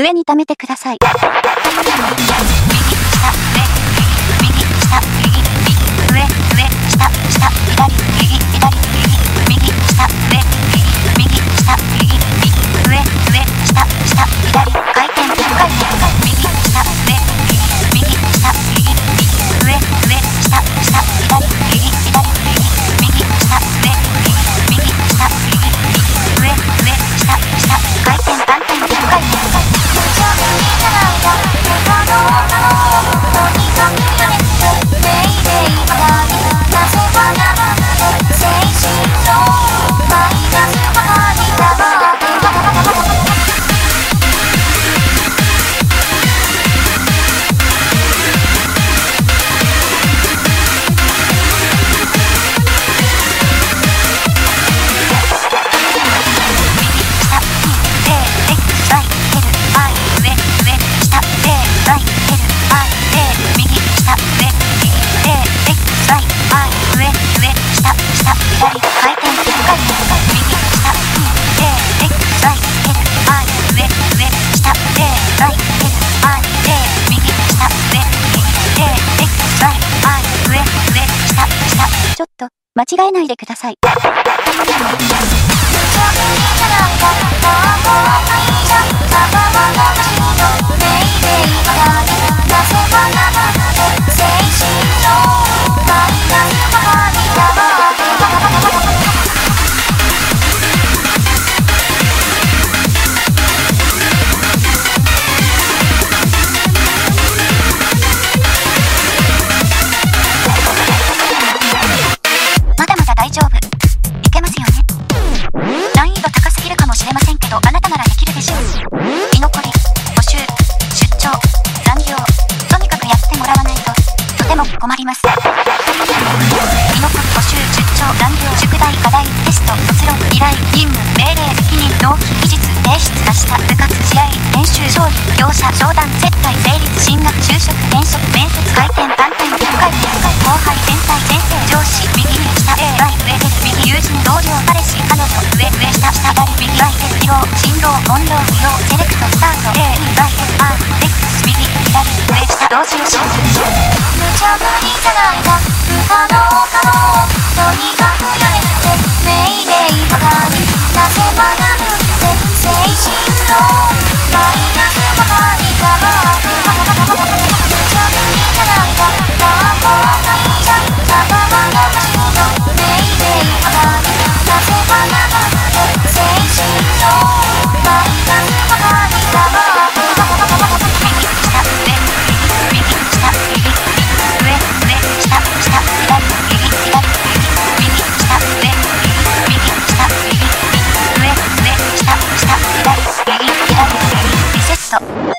上に貯めてください。ちょっと、間違えない。でください。依頼、任務、命令、責任、納期、期日、提出、出した、部活、試合、練習、勝利、業者、商談、接待、成立、進学、就職、転職、面接、回転、単点、1回転、後輩、先輩、先生、上司、右に下、A、ライ、上で、右、友人、同僚、彼氏、彼女、上、上、下、下、左、右、ライ、です、疲労、進労、音量、不要、セレクト、スタート、A、ライ、です、R、X、右、左、上、下、同時をし無茶ぶりじゃないか、不可能可能、した。